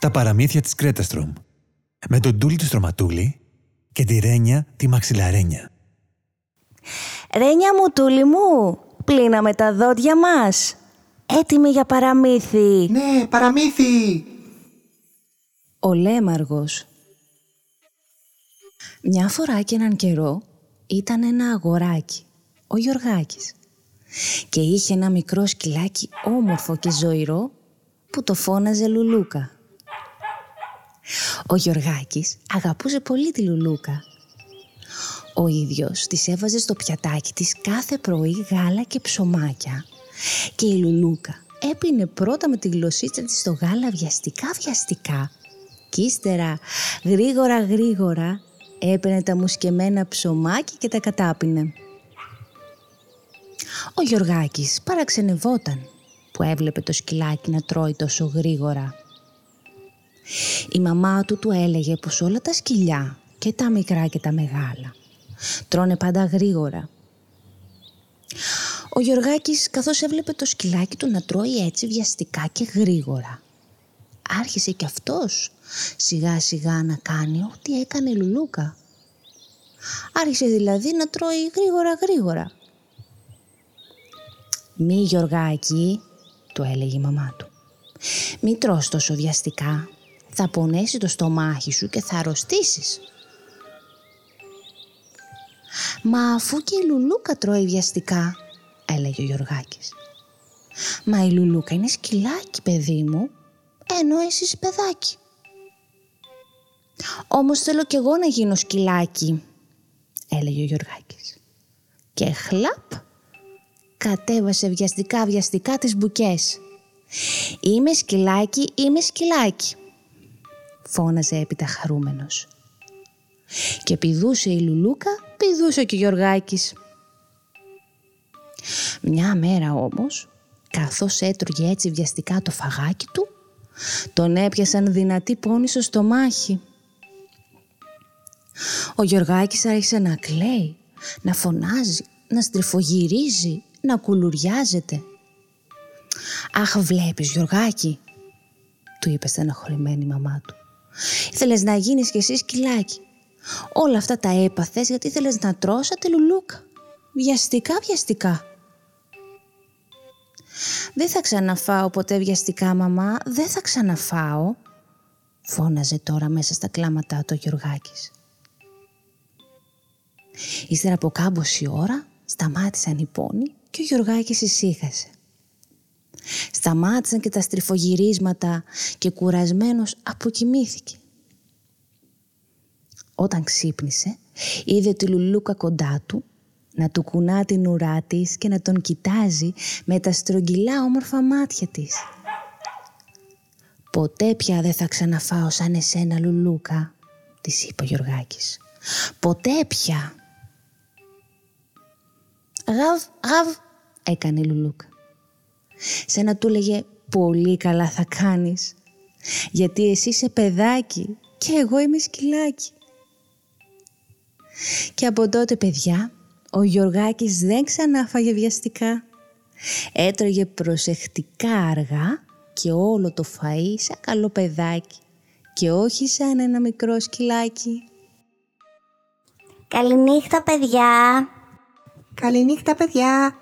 Τα παραμύθια της Κρέταστρομ με τον Τούλη του Στρωματούλη και τη Ρένια τη Μαξιλαρένια. Ρένια μου, Τούλη μου, πλύναμε τα δόντια μας. Έτοιμη για παραμύθι. Ναι, παραμύθι! Ο Λέμαργος. Μια φορά και έναν καιρό ήταν ένα αγοράκι, ο Γιωργάκης. Και είχε ένα μικρό σκυλάκι όμορφο και ζωηρό που το φώναζε Λουλούκα. Ο Γιωργάκης αγαπούσε πολύ τη Λουλούκα. Ο ίδιος της έβαζε στο πιατάκι της κάθε πρωί γάλα και ψωμάκια και η Λουλούκα έπινε πρώτα με τη γλωσσίτσα της στο γάλα βιαστικά βιαστικά και ύστερα γρήγορα γρήγορα έπαιρνε τα μουσκεμένα ψωμάκια και τα κατάπινε. Ο Γιωργάκης παραξενευόταν που έβλεπε το σκυλάκι να τρώει τόσο γρήγορα. Η μαμά του του έλεγε πως όλα τα σκυλιά και τα μικρά και τα μεγάλα τρώνε πάντα γρήγορα. Ο Γιωργάκης καθώς έβλεπε το σκυλάκι του να τρώει έτσι βιαστικά και γρήγορα. Άρχισε κι αυτός σιγά σιγά να κάνει ό,τι έκανε η Λουλούκα. Άρχισε δηλαδή να τρώει γρήγορα γρήγορα. «Μη Γιωργάκη», του έλεγε η μαμά του. «Μη τρως τόσο βιαστικά. Θα πονέσει το στομάχι σου και θα αρρωστήσεις». «Μα αφού και η Λουλούκα τρώει βιαστικά», έλεγε ο Γιωργάκης. «Μα η Λουλούκα είναι σκυλάκι, παιδί μου, ενώ εσύ παιδάκι». «Όμως θέλω κι εγώ να γίνω σκυλάκι», έλεγε ο Γιωργάκης. Και χλαπ, κατέβασε βιαστικά βιαστικά τις μπουκές. «Είμαι σκυλάκι, είμαι σκυλάκι», φώναζε έπειτα χαρούμενος. Και πηδούσε η Λουλούκα, πηδούσε και ο Γιωργάκης. Μια μέρα όμως, καθώς έτρωγε έτσι βιαστικά το φαγάκι του, τον έπιασαν δυνατή πόνη στο στομάχι. Ο Γιωργάκης άρχισε να κλαίει, να φωνάζει, να στριφογυρίζει, να κουλουριάζεται. «Αχ, βλέπεις Γιωργάκη», του είπε στεναχωρημένη η μαμά του. «Ήθελες να γίνεις κι εσύ σκυλάκι. Όλα αυτά τα έπαθες γιατί ήθελες να τρώσα τη λουλούκα. Βιαστικά, βιαστικά». «Δεν θα ξαναφάω ποτέ βιαστικά, μαμά, δεν θα ξαναφάω», φώναζε τώρα μέσα στα κλάματά του ο Γιωργάκης. Ύστερα από κάμποση ώρα σταμάτησαν οι πόνοι και ο Γιωργάκης ησύχασε. Σταμάτησαν και τα στριφογυρίσματα και κουρασμένος αποκοιμήθηκε. Όταν ξύπνησε, είδε τη Λουλούκα κοντά του να του κουνά την ουρά της και να τον κοιτάζει με τα στρογγυλά όμορφα μάτια της. «Ποτέ πια δεν θα ξαναφάω σαν εσένα, Λουλούκα», της είπε ο Γιωργάκης. «Ποτέ πια». «Γαβ, γαβ», έκανε η Λουλούκα. Σένα του έλεγε «Πολύ καλά θα κάνεις, γιατί εσύ είσαι παιδάκι και εγώ είμαι σκυλάκι». Και από τότε, παιδιά, ο Γιωργάκης δεν ξανά φάγε βιαστικά. Έτρωγε προσεκτικά αργά και όλο το φαΐ σαν καλό παιδάκι και όχι σαν ένα μικρό σκυλάκι. Καληνύχτα παιδιά. Καληνύχτα, παιδιά!